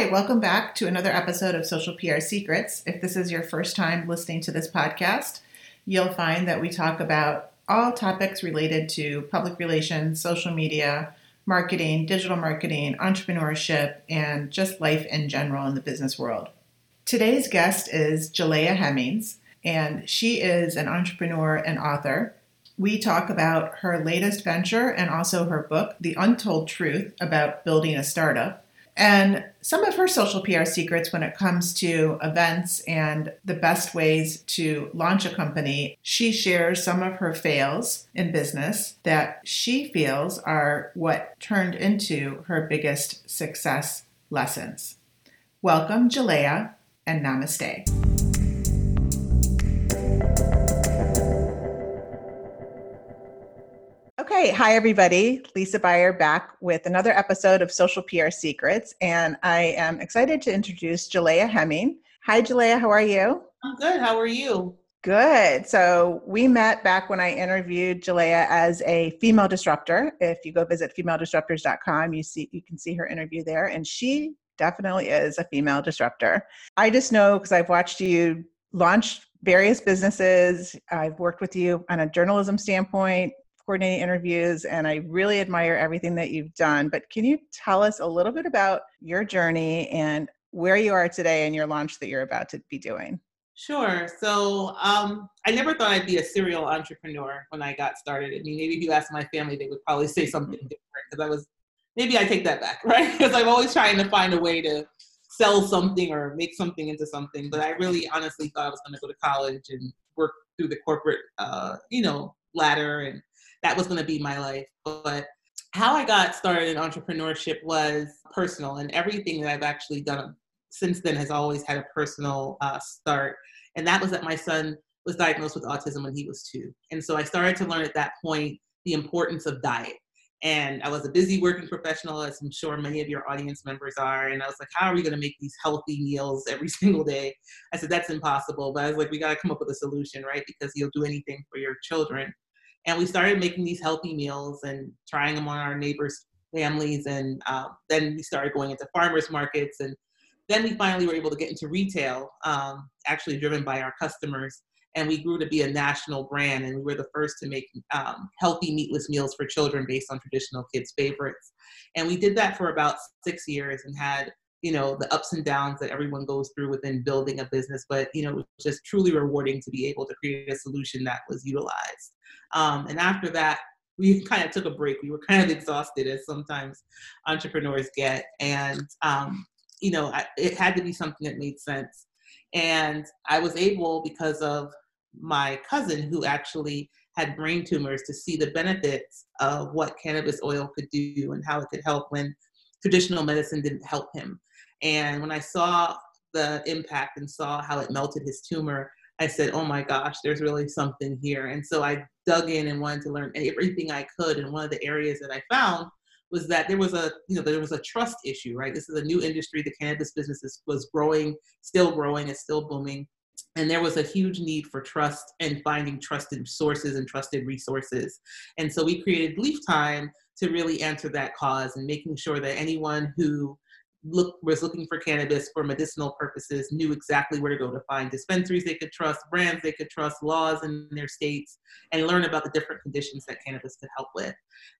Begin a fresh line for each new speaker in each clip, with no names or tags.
Hi, welcome back to another episode of Social PR Secrets. If this is your first time listening to this podcast, you'll find that we talk about all topics related to public relations, social media, marketing, digital marketing, entrepreneurship, and just life in general in the business world. Today's guest is Jalea Hemmings, and she is an entrepreneur and author. We talk about her latest venture and also her book, The Untold Truth About Building a Startup and some of her social PR secrets when it comes to events and the best ways to launch a company. She shares some of her fails in business that she feels are what turned into her biggest success lessons. Welcome, Jalea, and namaste. Okay, hi everybody. Lisa Buyer back with another episode of Social PR Secrets, and I am excited to introduce Jalea Hemming. Hi, Jalea. How are you?
I'm good. How are you?
Good. So we met back when I interviewed Jalea as a female disruptor. If you go visit femaledisruptors.com, you see you can see her interview there, and she definitely is a female disruptor. I just know because I've watched you launch various businesses. I've worked with you on a journalism standpoint, coordinating interviews, and I really admire everything that you've done. But can you tell us a little bit about your journey and where you are today and your launch that you're about to be doing?
Sure. So um, I never thought I'd be a serial entrepreneur when I got started. I mean, maybe if you asked my family, they would probably say something mm-hmm. different because I was, maybe I take that back, right? Because I'm always trying to find a way to sell something or make something into something. But I really honestly thought I was going to go to college and work through the corporate, uh, you know, ladder and that was going to be my life. But how I got started in entrepreneurship was personal, and everything that I've actually done since then has always had a personal uh, start. And that was that my son was diagnosed with autism when he was two. And so I started to learn at that point the importance of diet. And I was a busy working professional, as I'm sure many of your audience members are. And I was like, how are we going to make these healthy meals every single day? I said, that's impossible. But I was like, we got to come up with a solution, right? Because you'll do anything for your children. And we started making these healthy meals and trying them on our neighbors' families. And uh, then we started going into farmers markets. And then we finally were able to get into retail, um, actually driven by our customers. And we grew to be a national brand. And we were the first to make um, healthy meatless meals for children based on traditional kids' favorites. And we did that for about six years and had you know the ups and downs that everyone goes through within building a business but you know it was just truly rewarding to be able to create a solution that was utilized. Um, and after that we kind of took a break. We were kind of exhausted as sometimes entrepreneurs get. And um, you know I, it had to be something that made sense. And i was able because of my cousin who actually had brain tumors to see the benefits of what cannabis oil could do and how it could help when traditional medicine didn't help him and when I saw the impact and saw how it melted his tumor, I said, oh my gosh, there's really something here. And so I dug in and wanted to learn everything I could. And one of the areas that I found was that there was a, you know, there was a trust issue, right? This is a new industry. The cannabis business is, was growing, still growing, it's still booming. And there was a huge need for trust and finding trusted sources and trusted resources. And so we created Leaf Time to really answer that cause and making sure that anyone who look was looking for cannabis for medicinal purposes knew exactly where to go to find dispensaries they could trust brands they could trust laws in their states and learn about the different conditions that cannabis could help with.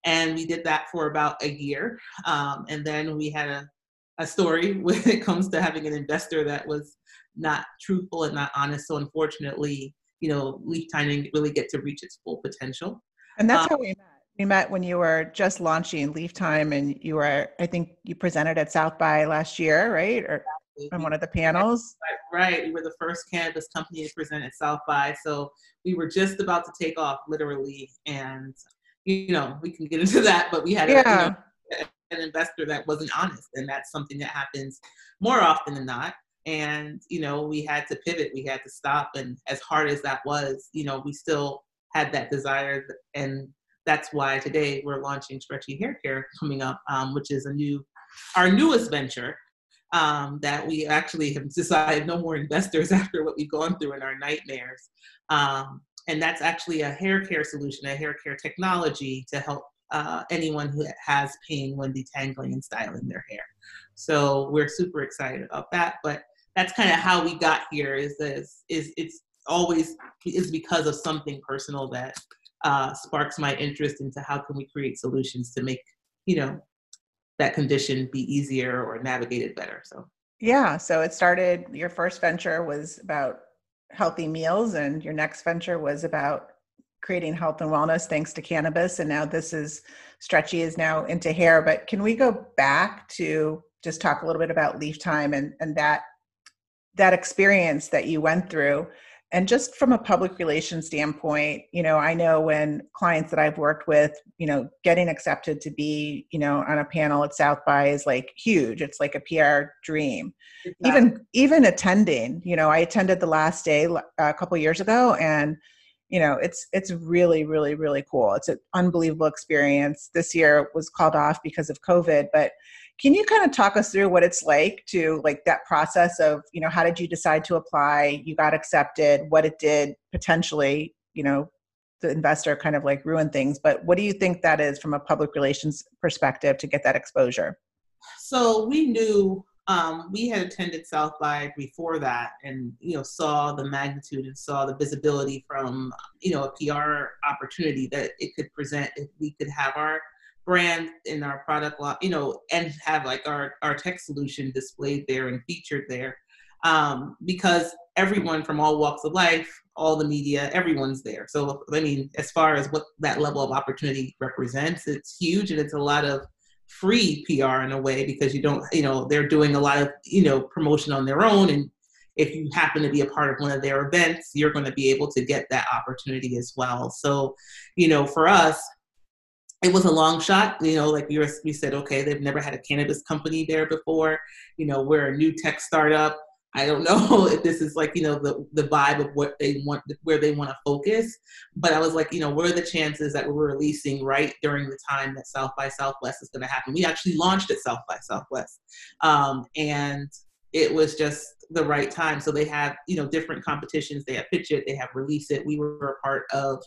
And we did that for about a year um, and then we had a, a story when it comes to having an investor that was not truthful and not honest. So unfortunately you know leaf time didn't really get to reach its full potential.
And that's um, how we met we met when you were just launching Leaf Time, and you were, I think, you presented at South by last year, right? Or on one of the panels.
Right, we were the first cannabis company to present at South by, so we were just about to take off, literally, and you know we can get into that, but we had yeah. a, you know, an investor that wasn't honest, and that's something that happens more often than not. And you know we had to pivot, we had to stop, and as hard as that was, you know we still had that desire and that's why today we're launching Stretchy Hair Care coming up, um, which is a new, our newest venture um, that we actually have decided no more investors after what we've gone through in our nightmares. Um, and that's actually a hair care solution, a hair care technology to help uh, anyone who has pain when detangling and styling their hair. So we're super excited about that. But that's kind of how we got here. Is this is it's always is because of something personal that uh, sparks my interest into how can we create solutions to make you know that condition be easier or navigated better. So
yeah, so it started. Your first venture was about healthy meals, and your next venture was about creating health and wellness thanks to cannabis. And now this is Stretchy is now into hair. But can we go back to just talk a little bit about Leaf Time and and that that experience that you went through? And just from a public relations standpoint you know i know when clients that i've worked with you know getting accepted to be you know on a panel at south by is like huge. It's like a pr dream. Exactly. even even attending you know i attended the last day a couple years ago and you know it's it's really really really cool. It's an unbelievable experience. This year was called off because of covid but can you kind of talk us through what it's like to like that process of, you know, how did you decide to apply? You got accepted, what it did potentially, you know, the investor kind of like ruin things, but what do you think that is from a public relations perspective to get that exposure?
So we knew um, we had attended South by before that, and you know saw the magnitude and saw the visibility from you know a PR opportunity that it could present if we could have our brand in our product line, you know, and have like our, our tech solution displayed there and featured there. Um, because everyone from all walks of life, all the media, everyone's there. So, I mean, as far as what that level of opportunity represents, it's huge and it's a lot of free PR in a way because you don't, you know, they're doing a lot of, you know, promotion on their own. And if you happen to be a part of one of their events, you're going to be able to get that opportunity as well. So, you know, for us, it was a long shot, you know, like we, we said, okay, they've never had a cannabis company there before. You know, we're a new tech startup. I don't know if this is like, you know, the, the vibe of what they want, where they want to focus. But I was like, you know, what are the chances that we're releasing right during the time that South by Southwest is going to happen? We actually launched at South by Southwest. Um, and it was just the right time. So they have, you know, different competitions. They have Pitch It, they have Release It. We were a part of,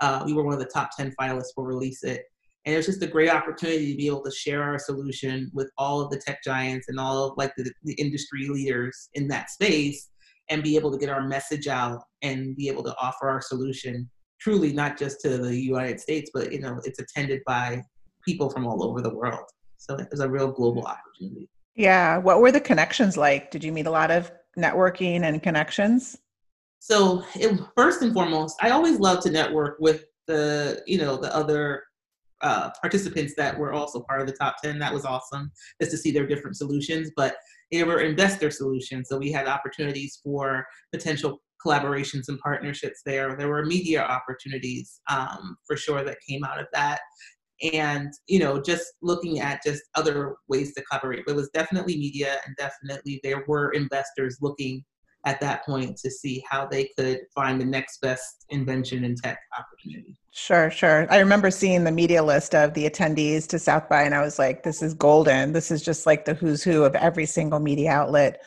uh, we were one of the top 10 finalists for Release It. And it was just a great opportunity to be able to share our solution with all of the tech giants and all of like the, the industry leaders in that space and be able to get our message out and be able to offer our solution truly not just to the United States, but you know, it's attended by people from all over the world. So it was a real global opportunity.
Yeah. What were the connections like? Did you meet a lot of networking and connections?
So it, first and foremost, I always love to network with the, you know, the other uh, participants that were also part of the top 10. That was awesome just to see their different solutions, but they were investor solutions. So we had opportunities for potential collaborations and partnerships there. There were media opportunities um, for sure that came out of that. And, you know, just looking at just other ways to collaborate. But it was definitely media and definitely there were investors looking at that point to see how they could find the next best invention and tech opportunity.
Sure, sure. I remember seeing the media list of the attendees to South by, and I was like, this is golden. This is just like the who's who of every single media outlet,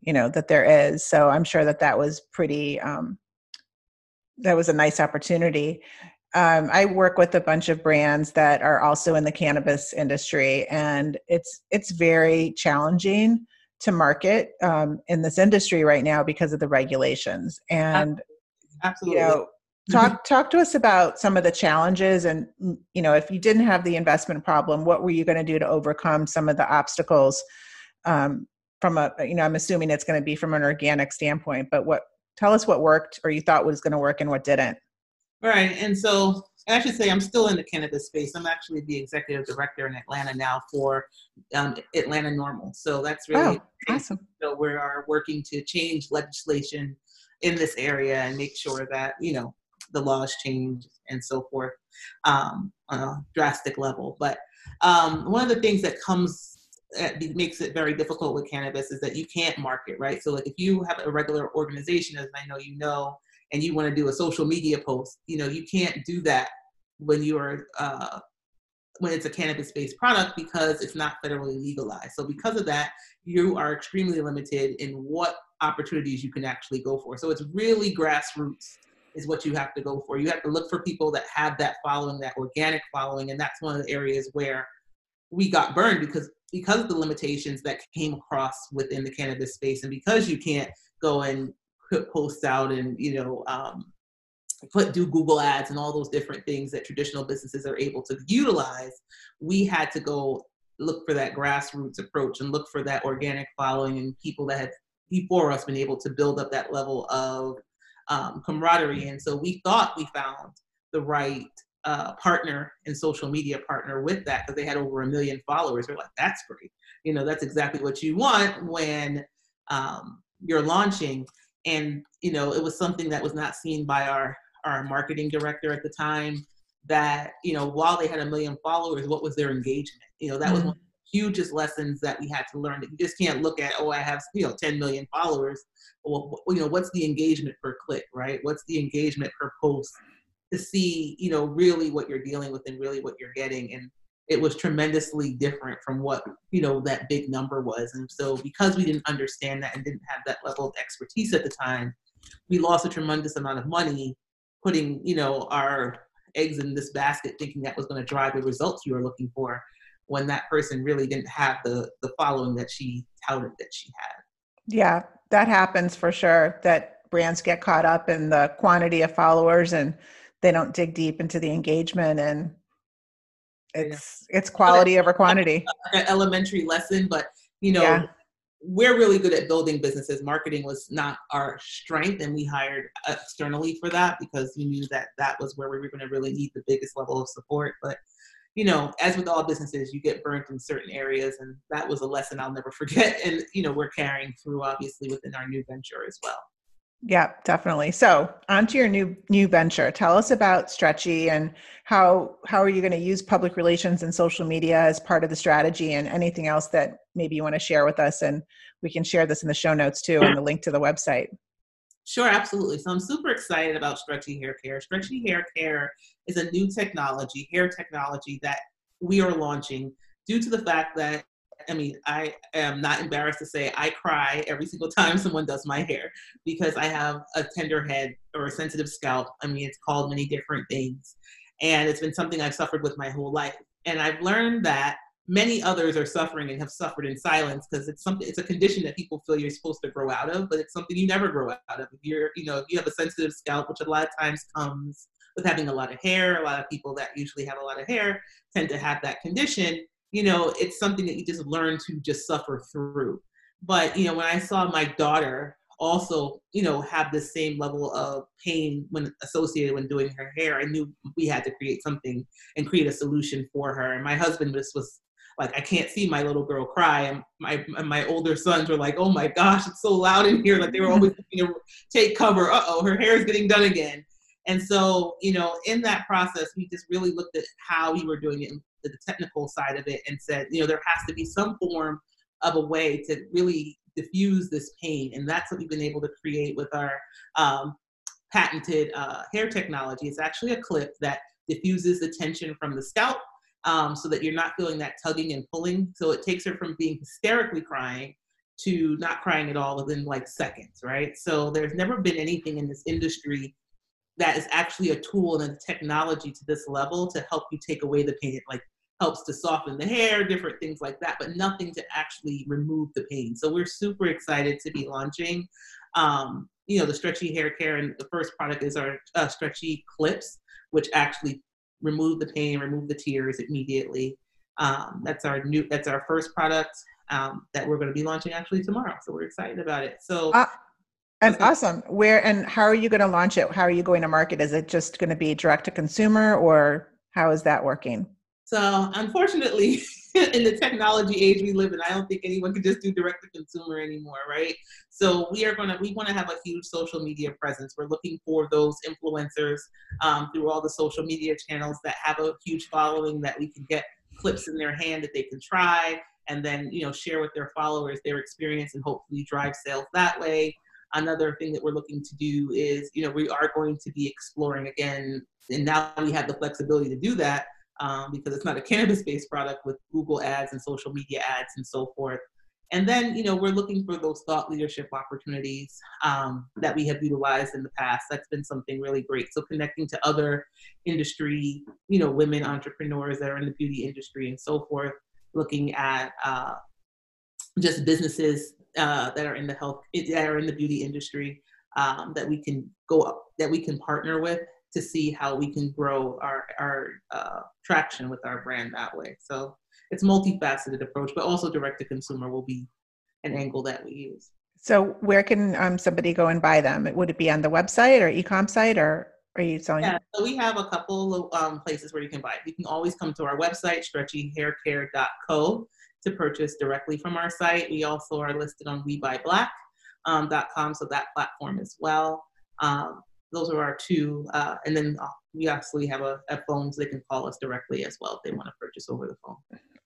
you know, that there is. So I'm sure that that was pretty, um, that was a nice opportunity. Um, I work with a bunch of brands that are also in the cannabis industry, and it's it's very challenging to market um, in this industry right now because of the regulations. And
absolutely,
you know, talk talk to us about some of the challenges and mm, you know if you didn't have the investment problem what were you going to do to overcome some of the obstacles um, from a you know i'm assuming it's going to be from an organic standpoint but what tell us what worked or you thought was going to work and what didn't.
Right and so I should say I'm still in the cannabis space. I'm actually the executive director in Atlanta now for um, Atlanta NORML. So that's really
oh, awesome.
So we are working to change legislation in this area and make sure that you know the laws change and so forth um, on a drastic level. But um, one of the things that comes that makes it very difficult with cannabis is that you can't market, right? So like if you have a regular organization, as I know you know, and you want to do a social media post, you know, you can't do that when you're uh, when it's a cannabis-based product because it's not federally legalized. So because of that, you are extremely limited in what opportunities you can actually go for. So it's really grassroots is what you have to go for. You have to look for people that have that following, that organic following, and that's one of the areas where we got burned because because of the limitations that came across within the cannabis space, and because you can't go and put posts out and you know um, put do Google ads and all those different things that traditional businesses are able to utilize, we had to go look for that grassroots approach and look for that organic following and people that had before us been able to build up that level of um, camaraderie. And so we thought we found the right uh, partner and social media partner with that because they had over a million followers. We're like, that's great. You know, that's exactly what you want when um, you're launching. And you know, it was something that was not seen by our our marketing director at the time. That you know, while they had a million followers, what was their engagement? You know, that mm-hmm. was one of the hugest lessons that we had to learn. That you just can't look at, oh, I have you know 10 million followers. Well, you know, what's the engagement per click, right? What's the engagement per post? to see, you know, really what you're dealing with and really what you're getting. And it was tremendously different from what, you know, that big number was. And so because we didn't understand that and didn't have that level of expertise at the time, we lost a tremendous amount of money putting, you know, our eggs in this basket thinking that was going to drive the results you were looking for when that person really didn't have the the following that she touted that she had.
Yeah, that happens for sure. That brands get caught up in the quantity of followers and they don't dig deep into the engagement and it's yeah. it's quality over quantity
an elementary lesson but you know yeah. we're really good at building businesses marketing was not our strength and we hired externally for that because we knew that that was where we were going to really need the biggest level of support but you know as with all businesses you get burnt in certain areas and that was a lesson i'll never forget and you know we're carrying through obviously within our new venture as well
yeah, definitely. So, on to your new new venture. Tell us about Stretchy and how how are you going to use public relations and social media as part of the strategy, and anything else that maybe you want to share with us. And we can share this in the show notes too, and the link to the website.
Sure, absolutely. So I'm super excited about Stretchy Hair Care. Stretchy Hair Care is a new technology, hair technology that we are launching due to the fact that I mean, I am not embarrassed to say I cry every single time someone does my hair because I have a tender head or a sensitive scalp. I mean, it's called many different things. And it's been something I've suffered with my whole life. And I've learned that many others are suffering and have suffered in silence because it's something it's a condition that people feel you're supposed to grow out of, but it's something you never grow out of. If you're, you know, if you have a sensitive scalp, which a lot of times comes with having a lot of hair, a lot of people that usually have a lot of hair tend to have that condition you know, it's something that you just learn to just suffer through. But, you know, when I saw my daughter also, you know, have the same level of pain when associated when doing her hair, I knew we had to create something and create a solution for her. And my husband just was like, I can't see my little girl cry. And my and my older sons were like, oh my gosh, it's so loud in here. Like they were always looking to take cover. Uh oh, her hair is getting done again. And so, you know, in that process, we just really looked at how we were doing it the technical side of it and said, you know, there has to be some form of a way to really diffuse this pain. And that's what we've been able to create with our um, patented uh, hair technology. It's actually a clip that diffuses the tension from the scalp um, so that you're not feeling that tugging and pulling. So it takes her from being hysterically crying to not crying at all within like seconds, right? So there's never been anything in this industry that is actually a tool and a technology to this level to help you take away the pain. It like helps to soften the hair, different things like that, but nothing to actually remove the pain. So we're super excited to be launching, um, you know, the stretchy hair care. And the first product is our uh, stretchy clips, which actually remove the pain, remove the tears immediately. Um, that's our new, that's our first product um, that we're going to be launching actually tomorrow. So we're excited about it. So. Uh-
and awesome. Where and how are you going to launch it? How are you going to market? Is it just going to be direct to consumer or how is that working?
So, unfortunately, in the technology age we live in, I don't think anyone can just do direct to consumer anymore, right? So, we are going to we want to have a huge social media presence. We're looking for those influencers um, through all the social media channels that have a huge following that we can get clips in their hand that they can try and then you know share with their followers their experience and hopefully drive sales that way Another thing that we're looking to do is, you know, we are going to be exploring again, and now we have the flexibility to do that um, because it's not a cannabis-based product with Google ads and social media ads and so forth. And then, you know, we're looking for those thought leadership opportunities um, that we have utilized in the past. That's been something really great. So connecting to other industry, you know, women entrepreneurs that are in the beauty industry and so forth looking at uh, just businesses uh, that are in the health that are in the beauty industry um, that we can go up that we can partner with to see how we can grow our our uh, traction with our brand that way. So it's multifaceted approach, but also direct to consumer will be an angle that we use.
So where can um, somebody go and buy them? Would it be on the website or ecom site or are you selling?
Yeah, so we have a couple of um, places where you can buy it. You can always come to our website, stretchyhaircare.co, to purchase directly from our site. We also are listed on WeBuyBlack.com, um, so that platform as well. Um, those are our two, uh, and then uh, we actually have a, a phone so they can call us directly as well if they want to purchase over the phone.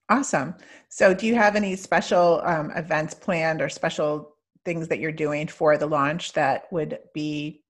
Awesome. So, do you have any special um, events planned or special things that you're doing for the launch that would be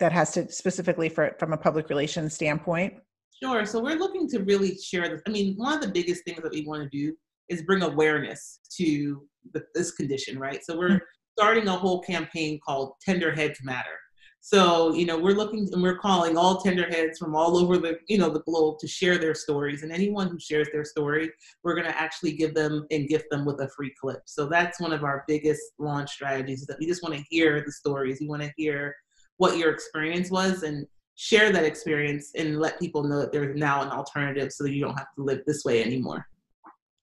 that has to specifically for from a public relations standpoint?
Sure. So we're looking to really share this. I mean, one of the biggest things that we want to do is bring awareness to the, this condition, right? So we're starting a whole campaign called Tender Heads Matter. So, you know, we're looking and we're calling all tenderheads from all over the, you know, the globe to share their stories. And anyone who shares their story, we're going to actually give them and gift them with a free clip. So that's one of our biggest launch strategies that we just want to hear the stories. We want to hear what your experience was and share that experience and let people know that there's now an alternative so that you don't have to live this way anymore.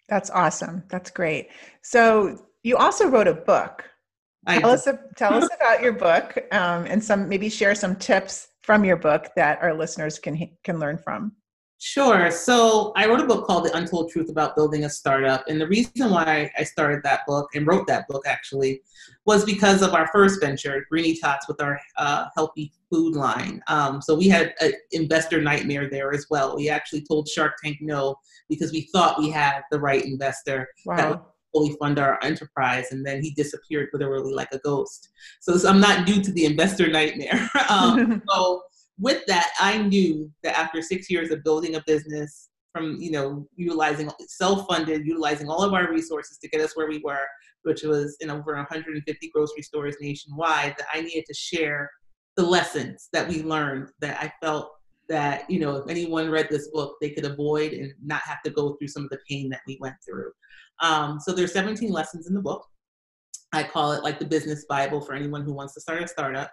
That's awesome. That's great. So you also wrote a book tell us tell us about your book um, and some maybe share some tips from your book that our listeners can can learn from.
Sure. So I wrote a book called The Untold Truth About Building a Startup. And the reason why I started that book and wrote that book actually was because of our first venture, Greenie Tots, with our uh, healthy food line. Um, so we had an investor nightmare there as well. We actually told Shark Tank no because we thought we had the right investor wow. that would fully fund our enterprise. And then he disappeared literally like a ghost. So, so I'm not new to the investor nightmare. um, so with that, I knew that after six years of building a business, from you know utilizing self-funded, utilizing all of our resources to get us where we were, which was in over 150 grocery stores nationwide, that I needed to share the lessons that we learned that I felt that you know if anyone read this book they could avoid and not have to go through some of the pain that we went through. Um, so there's 17 lessons in the book. I call it like the business bible for anyone who wants to start a startup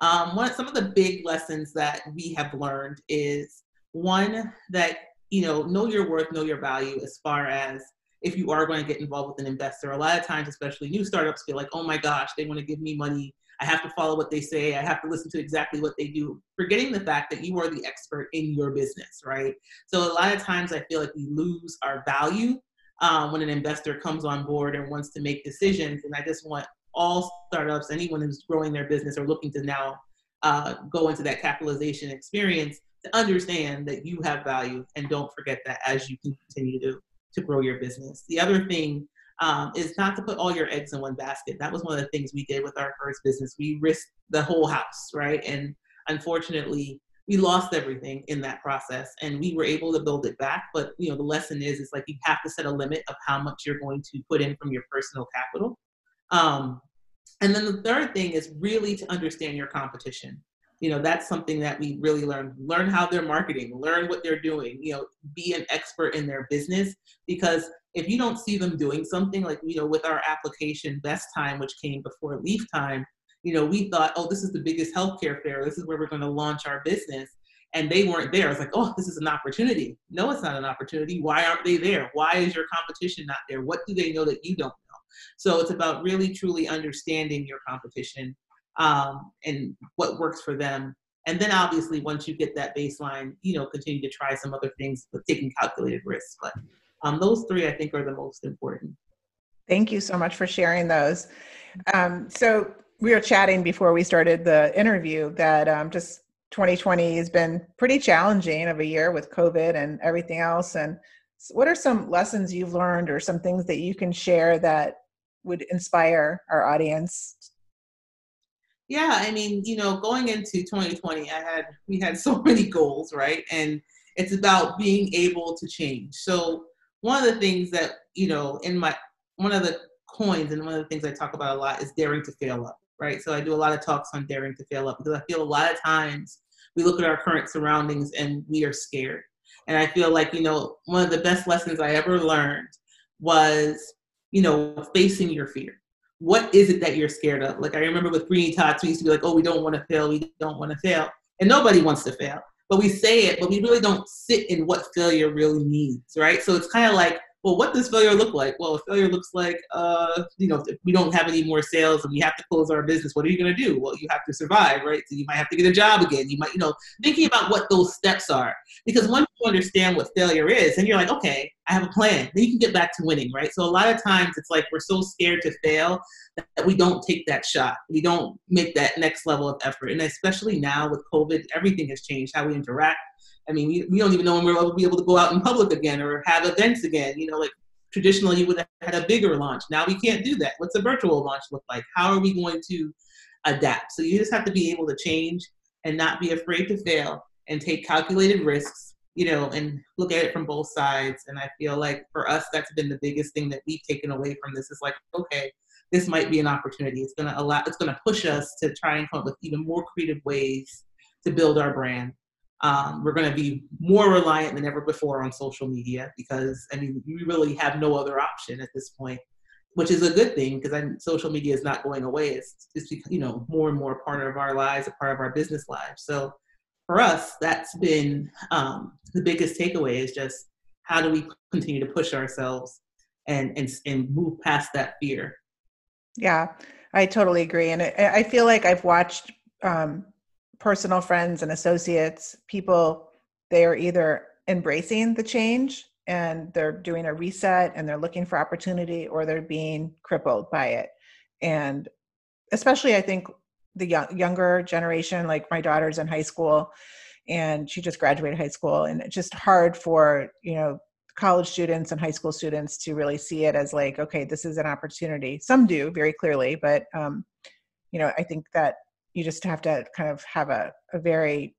um, one some of the big lessons that we have learned is one that you know know your worth know your value as far as if you are going to get involved with an investor a lot of times especially new startups feel like oh my gosh they want to give me money I have to follow what they say. I have to listen to exactly what they do, forgetting the fact that you are the expert in your business, right? So a lot of times I feel like we lose our value um, when an investor comes on board and wants to make decisions. And I just want all startups, anyone who's growing their business or looking to now uh, go into that capitalization experience, to understand that you have value and don't forget that as you continue to to grow your business. The other thing um, is not to put all your eggs in one basket. That was one of the things we did with our first business. We risked the whole house, right? And unfortunately, we lost everything in that process and we were able to build it back but you know the lesson is is like you have to set a limit of how much you're going to put in from your personal capital um, and then the third thing is really to understand your competition. You know that's something that we really learn. Learn how they're marketing. Learn what they're doing. You know be an expert in their business because if you don't see them doing something like you know with our application best time which came before leaf time you know we thought oh this is the biggest healthcare fair. This is where we're going to launch our business. And they weren't there. It's like oh this is an opportunity. No it's not an opportunity. Why aren't they there? Why is your competition not there? What do they know that you don't know so it's about really truly understanding your competition um, and what works for them. And then obviously once you get that baseline, you know, continue to try some other things, taking calculated risks. But um, those three I think are the most important.
Thank you so much for sharing those. Um, so we were chatting before we started the interview that um, just 2020 has been pretty challenging of a year with COVID and everything else. And what are some lessons you've learned or some things that you can share that would inspire our audience
yeah, I mean, you know, going into 2020, I had we had so many goals, right? And it's about being able to change. So one of the things that you know in my one of the coins and one of the things I talk about a lot is daring to fail up, right? So I do a lot of talks on daring to fail up because I feel a lot of times we look at our current surroundings and we are scared. And I feel like, you know, one of the best lessons I ever learned was, you know, facing your fear. What is it that you're scared of? Like I remember with Greenie Tots, we used to be like, oh, we don't want to fail, we don't want to fail. And nobody wants to fail. But we say it, but we really don't sit in what failure really means, right? So it's kind of like, well, what does failure look like? Well, failure looks like, uh, you know, if we don't have any more sales and we have to close our business, what are you going to do? Well, you have to survive, right? So you might have to get a job again. You might, you know, thinking about what those steps are. Because you understand what failure is, and you're like, okay, I have a plan, then you can get back to winning, right? So a lot of times it's like we're so scared to fail that we don't take that shot. We don't make that next level of effort. And especially now with COVID, everything has changed how we interact I mean, we, we don't even know when we'll be able to go out in public again or have events again. You know, like traditionally you would have had a bigger launch. Now we can't do that. What's a virtual launch look like? How are we going to adapt? So you just have to be able to change and not be afraid to fail and take calculated risks, you know, and look at it from both sides. And I feel like for us, that's been the biggest thing that we've taken away from this is like, okay, this might be an opportunity. It's gonna allow it's gonna push us to try and come up with even more creative ways to build our brand um, we're going to be more reliant than ever before on social media because I mean we really have no other option at this point, which is a good thing because social media is not going away. It's it's you know more and more part of our lives, a part of our business lives. So for us, that's been um, the biggest takeaway is just how do we continue to push ourselves and and and move past that fear.
Yeah, I totally agree, and I, I feel like I've watched um, personal friends and associates, people, they are either embracing the change and they're doing a reset and they're looking for opportunity or they're being crippled by it. And especially, I think the young, younger generation, like my daughter's in high school and she just graduated high school, and it's just hard for, you know, college students and high school students to really see it as like, okay, this is an opportunity. Some do very clearly, but, um, you know, I think that you just have to kind of have a, a very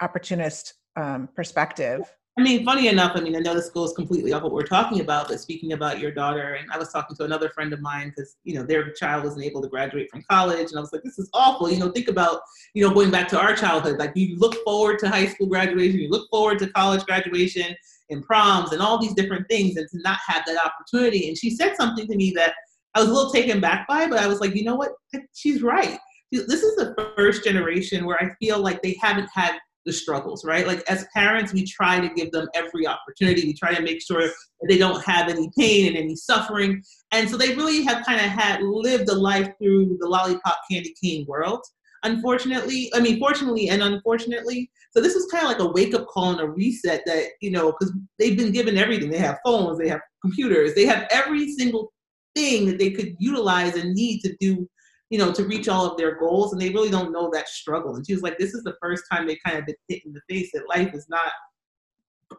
opportunist um, perspective.
I mean, funny enough, I mean, I know this goes completely off what we're talking about, but speaking about your daughter, and I was talking to another friend of mine because, you know, their child wasn't able to graduate from college. And I was like, this is awful. You know, think about, you know, going back to our childhood. Like, you look forward to high school graduation, you look forward to college graduation and proms and all these different things, and to not have that opportunity. And she said something to me that I was a little taken back by, but I was like, you know what? She's right this is the first generation where I feel like they haven't had the struggles, right? Like as parents, we try to give them every opportunity. We try to make sure that they don't have any pain and any suffering. And so they really have kind of had lived a life through the lollipop candy cane world. Unfortunately, I mean, fortunately and unfortunately. So this was kind of like a wake up call and a reset that, you know, because they've been given everything. They have phones, they have computers, they have every single thing that they could utilize and need to do you know, to reach all of their goals, and they really don't know that struggle. And she was like, "This is the first time they kind of been hit in the face that life is not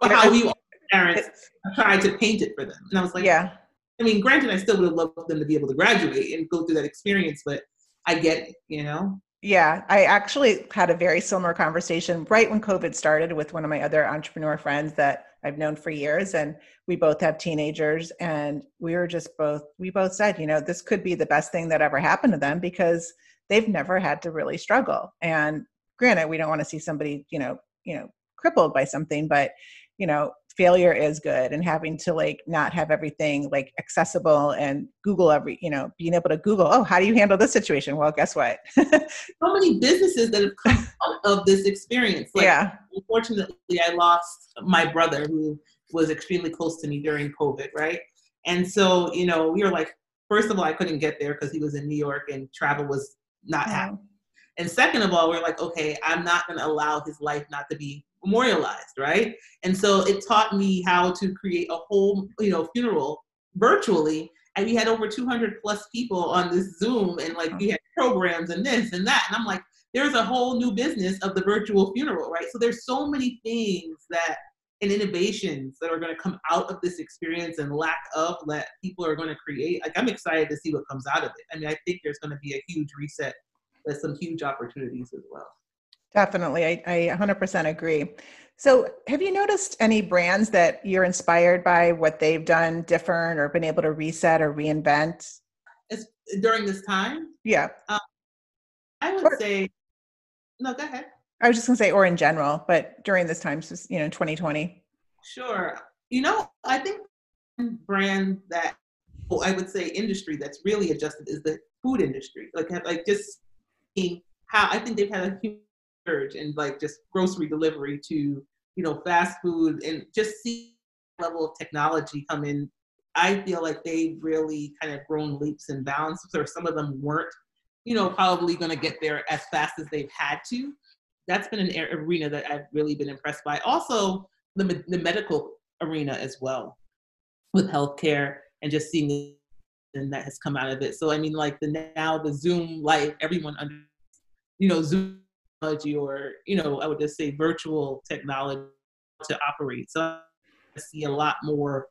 how we parents tried to paint it for them." And I was like, "Yeah." I mean, granted, I still would have loved them to be able to graduate and go through that experience, but I get it, you know.
Yeah, I actually had a very similar conversation right when COVID started with one of my other entrepreneur friends that I've known for years and we both have teenagers and we were just both we both said, you know, this could be the best thing that ever happened to them because they've never had to really struggle. And granted, we don't want to see somebody, you know, you know, crippled by something, but you know, failure is good and having to like not have everything like accessible and google every you know being able to google oh how do you handle this situation? Well guess what?
So many businesses that have come out of this experience like,
yeah.
unfortunately i lost my brother who was extremely close to me during covid right? And so you know we were like first of all i couldn't get there because he was in new york and travel was not oh. happening. And second of all we're like okay i'm not going to allow his life not to be memorialized, right? And so it taught me how to create a whole, you know, funeral virtually. And we had over 200 plus people on this Zoom, and like we had programs and this and that. And I'm like, there's a whole new business of the virtual funeral, right? So there's so many things that and innovations that are going to come out of this experience and lack of that people are going to create. Like I'm excited to see what comes out of it. I mean, I think there's going to be a huge reset. There's some huge opportunities as well.
Definitely. I, I 100% agree. So, have you noticed any brands that you're inspired by what they've done different or been able to reset or reinvent?
It's, during this time?
Yeah. Um,
I would or, say, no, go ahead.
I was just going to say, or in general, but during this time, you know, 2020.
Sure. You know, I think brand that well, I would say industry that's really adjusted is the food industry. Like, like just seeing how I think they've had a huge surge in like just grocery delivery to you know fast food and just see level of technology come in. I feel like they've really kind of grown leaps and bounds. Or some of them weren't, you know, probably going to get there as fast as they've had to. That's been an arena that I've really been impressed by. Also, the, the medical arena as well with healthcare and just seeing and that has come out of it. So I mean, like the now the Zoom like everyone under, you know, Zoom technology or you know, I would just say virtual technology to operate. So I see a lot more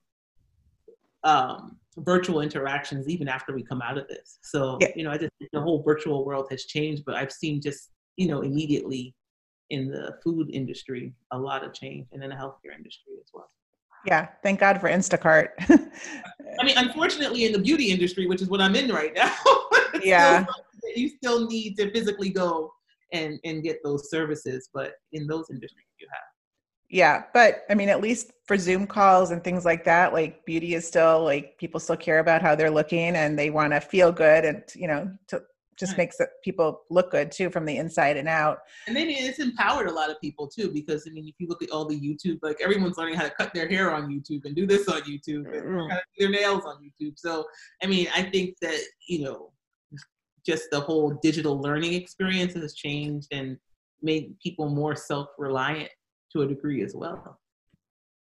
um, virtual interactions even after we come out of this. So yeah. you know, I just the whole virtual world has changed, but I've seen just you know immediately in the food industry a lot of change, and in the healthcare industry as well.
Yeah, thank God for Instacart.
I mean, unfortunately, in the beauty industry, which is what I'm in right now,
yeah,
you still need to physically go and and get those services. But in those industries, you have.
Yeah, but I mean, at least for Zoom calls and things like that, like beauty is still like people still care about how they're looking and they want to feel good and you know to just right. makes people look good too from the inside and out.
And maybe it's empowered a lot of people too, because I mean, if you look at all the YouTube, like everyone's learning how to cut their hair on YouTube and do this on YouTube and mm. do their nails on YouTube. So, I mean, I think that you know, just the whole digital learning experience has changed and made people more self-reliant to a degree as well.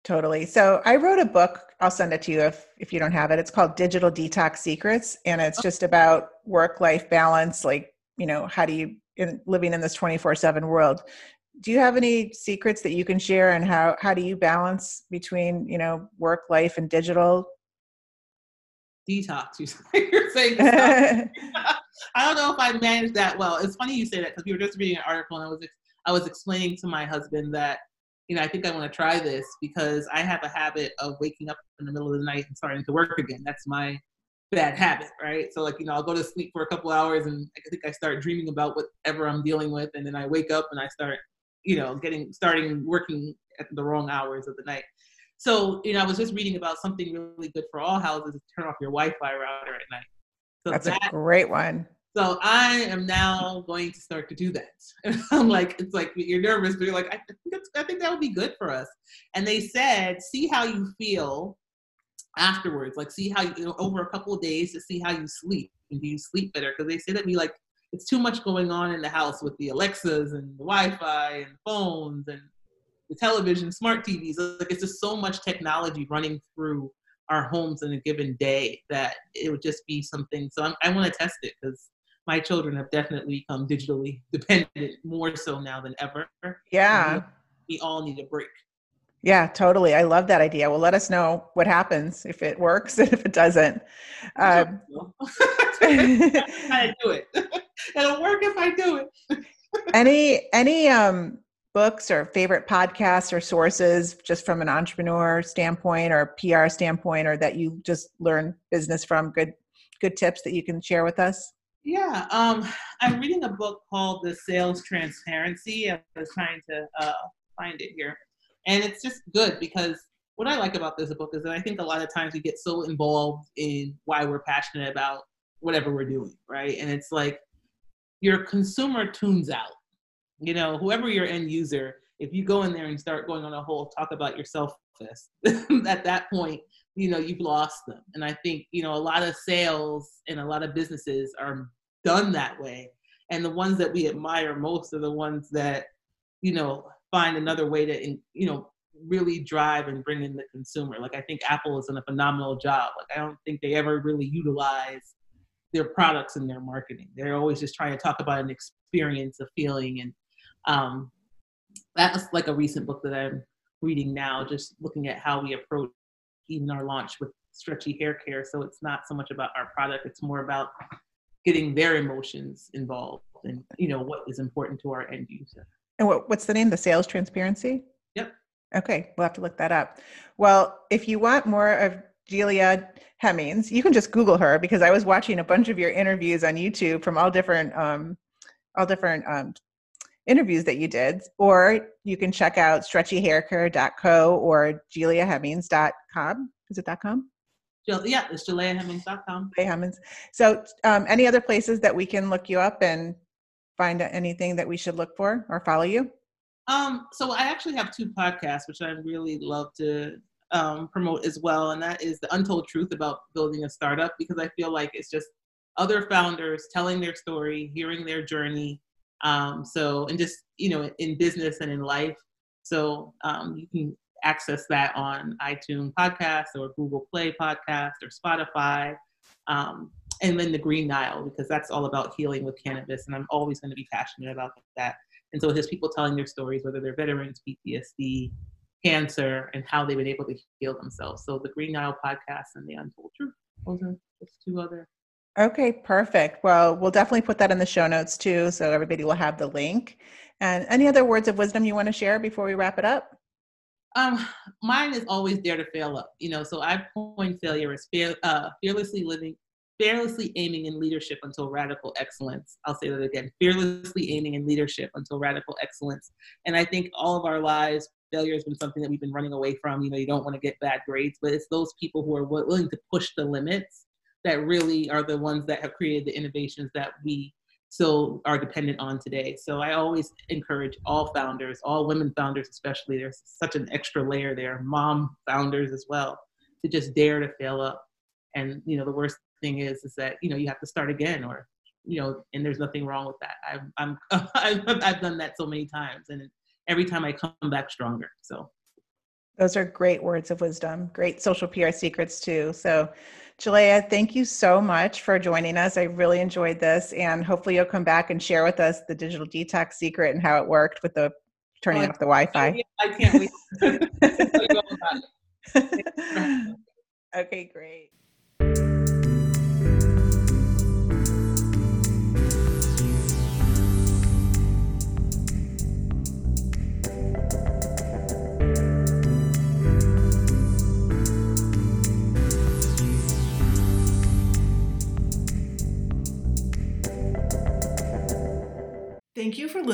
Totally. So I wrote a book. I'll send it to you if if you don't have it. It's called Digital Detox Secrets, and it's just about work life balance. Like you know, how do you in, living in this twenty four seven world? Do you have any secrets that you can share, and how how do you balance between you know work life and digital?
Detox. You're saying. I don't know if I managed that well. It's funny you say that because we were just reading an article, and I was I was explaining to my husband that you know, I think I want to try this because I have a habit of waking up in the middle of the night and starting to work again. That's my bad habit, right? So like, you know, I'll go to sleep for a couple hours and I think I start dreaming about whatever I'm dealing with and then I wake up and I start, you know, getting starting working at the wrong hours of the night. So, you know, I was just reading about something really good for all houses turn off your Wi-Fi router at night.
So That's that, a great one.
So I am now going to start to do that. And I'm like, it's like you're nervous, but you're like, I think, I think that would be good for us. And they said, see how you feel afterwards. Like, see how you, you know, over a couple of days to see how you sleep. And do you sleep better? Because they say that we like, it's too much going on in the house with the Alexas and the Wi-Fi and phones and the television, smart TVs. Like, it's just so much technology running through our homes in a given day that it would just be something. So I'm, i want to test it because my children have definitely become digitally dependent more so now than ever.
Yeah.
We, we all need a break.
Yeah, totally. I love that idea. Well, let us know what happens if it works and if it doesn't. Um,
I do it. It'll work if I do it.
any any um, books or favorite podcasts or sources, just from an entrepreneur standpoint or PR standpoint, or that you just learn business from? Good good tips that you can share with us.
Yeah, um, I'm reading a book called The Sales Transparency. I was trying to uh, find it here. And it's just good because what I like about this book is that I think a lot of times we get so involved in why we're passionate about whatever we're doing, right? And it's like your consumer tunes out. You know, whoever your end user, if you go in there and start going on a whole talk about yourself fest, at that point, you know you've lost them. And i think you know a lot of sales and a lot of businesses are done that way. And the ones that we admire most are the ones that you know find another way to you know really drive and bring in the consumer. Like i think apple has done a phenomenal job. Like i don't think they ever really utilize their products in their marketing. They're always just trying to talk about an experience a feeling and um, that's like a recent book that i'm reading now just looking at how we approach even our launch with stretchy hair care. So it's not so much about our product; it's more about getting their emotions involved and you know what is important to our end user.
And what, what's the name? The sales transparency.
Yep.
Okay, we'll have to look that up. Well, if you want more of Julia Hemmings, you can just Google her because I was watching a bunch of your interviews on YouTube from all different um, all different um, interviews that you did, or you can check out stretchyhaircare.co or juliahemmings.com. Is it .com?
Yeah, it's juliahemmings.com.
Hey, Hemmings. So, um, any other places that we can look you up and find anything that we should look for or follow you?
Um, so I actually have two podcasts, which I really love to um, promote as well, and that is the Untold Truth about building a startup because I feel like it's just other founders telling their story, hearing their journey. Um, so, and just you know, in business and in life. So um, you can access that on iTunes Podcast or Google Play Podcast or Spotify. Um, and then the Green Nile, because that's all about healing with cannabis. And I'm always going to be passionate about that. And so just people telling their stories, whether they're veterans, PTSD, cancer, and how they've been able to heal themselves. So the Green Nile podcast and the Untold Truth. Those are just two other.
Okay, perfect. Well, we'll definitely put that in the show notes too, so everybody will have the link. And any other words of wisdom you want to share before we wrap it up?
Um, mine is always dare to fail up. You know, so I coined failure as fear, uh, fearlessly living, fearlessly aiming in leadership until radical excellence. I'll say that again: fearlessly aiming in leadership until radical excellence. And I think all of our lives, failure has been something that we've been running away from. You know, you don't want to get bad grades, but it's those people who are willing to push the limits that really are the ones that have created the innovations that we still are dependent on today. So I always encourage all founders, all women founders especially, there's such an extra layer there, mom founders as well, to just dare to fail up. And you know, the worst thing is is that you know you have to start again, or you know, and there's nothing wrong with that. I'm, I'm I've, I've done that so many times, and every time I come back stronger. So
those are great words of wisdom, great social PR secrets too. So Jalea, thank you so much for joining us. I really enjoyed this, and hopefully you'll come back and share with us the digital detox secret and how it worked with the turning oh, off the Wi-Fi.
I can't
wait. okay, great.